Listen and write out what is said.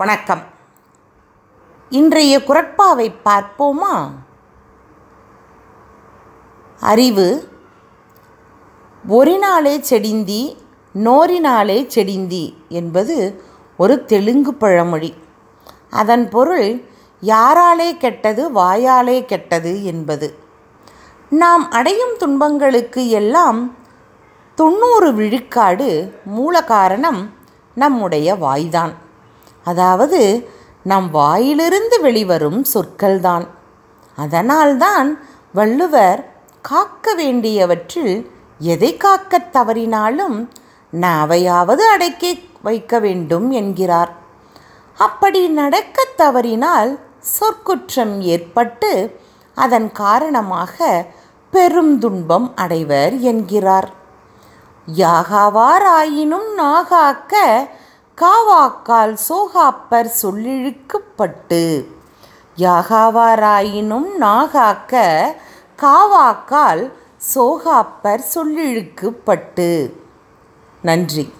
வணக்கம். இன்றைய குரட்பாவை பார்ப்போமா? அறிவு. ஒரினாலே செடிந்தி நோரினாலே செடிந்தி என்பது ஒரு தெலுங்கு பழமொழி. அதன் பொருள் யாராலே கெட்டது வாயாலே கெட்டது என்பது. நாம் அடையும் துன்பங்களுக்கு எல்லாம் தொண்ணூறு விழுக்காடு மூல காரணம் நம்முடைய வாய்தான். அதாவது நம் வாயிலிருந்து வெளிவரும் சொற்கள்தான். அதனால்தான் வள்ளுவர் காக்க வேண்டியவற்றில் எதை காக்கத் தவறினாலும் நாவையாவது அடக்கி வைக்க வேண்டும் என்கிறார். அப்படி நடக்கத் தவறினால் சொற்குற்றம் ஏற்பட்டு அதன் காரணமாக பெரும் துன்பம் அடைவர் என்கிறார். யாகாவாராயினும் நாகாக்க காவாக்கால் சோகாப்பர் சொல்லிழுக்குப்பட்டு யாகாவாராயினும் நாகாக்க காவாக்கால் சோகாப்பர் சொல்லிழுக்குப்பட்டு. நன்றி.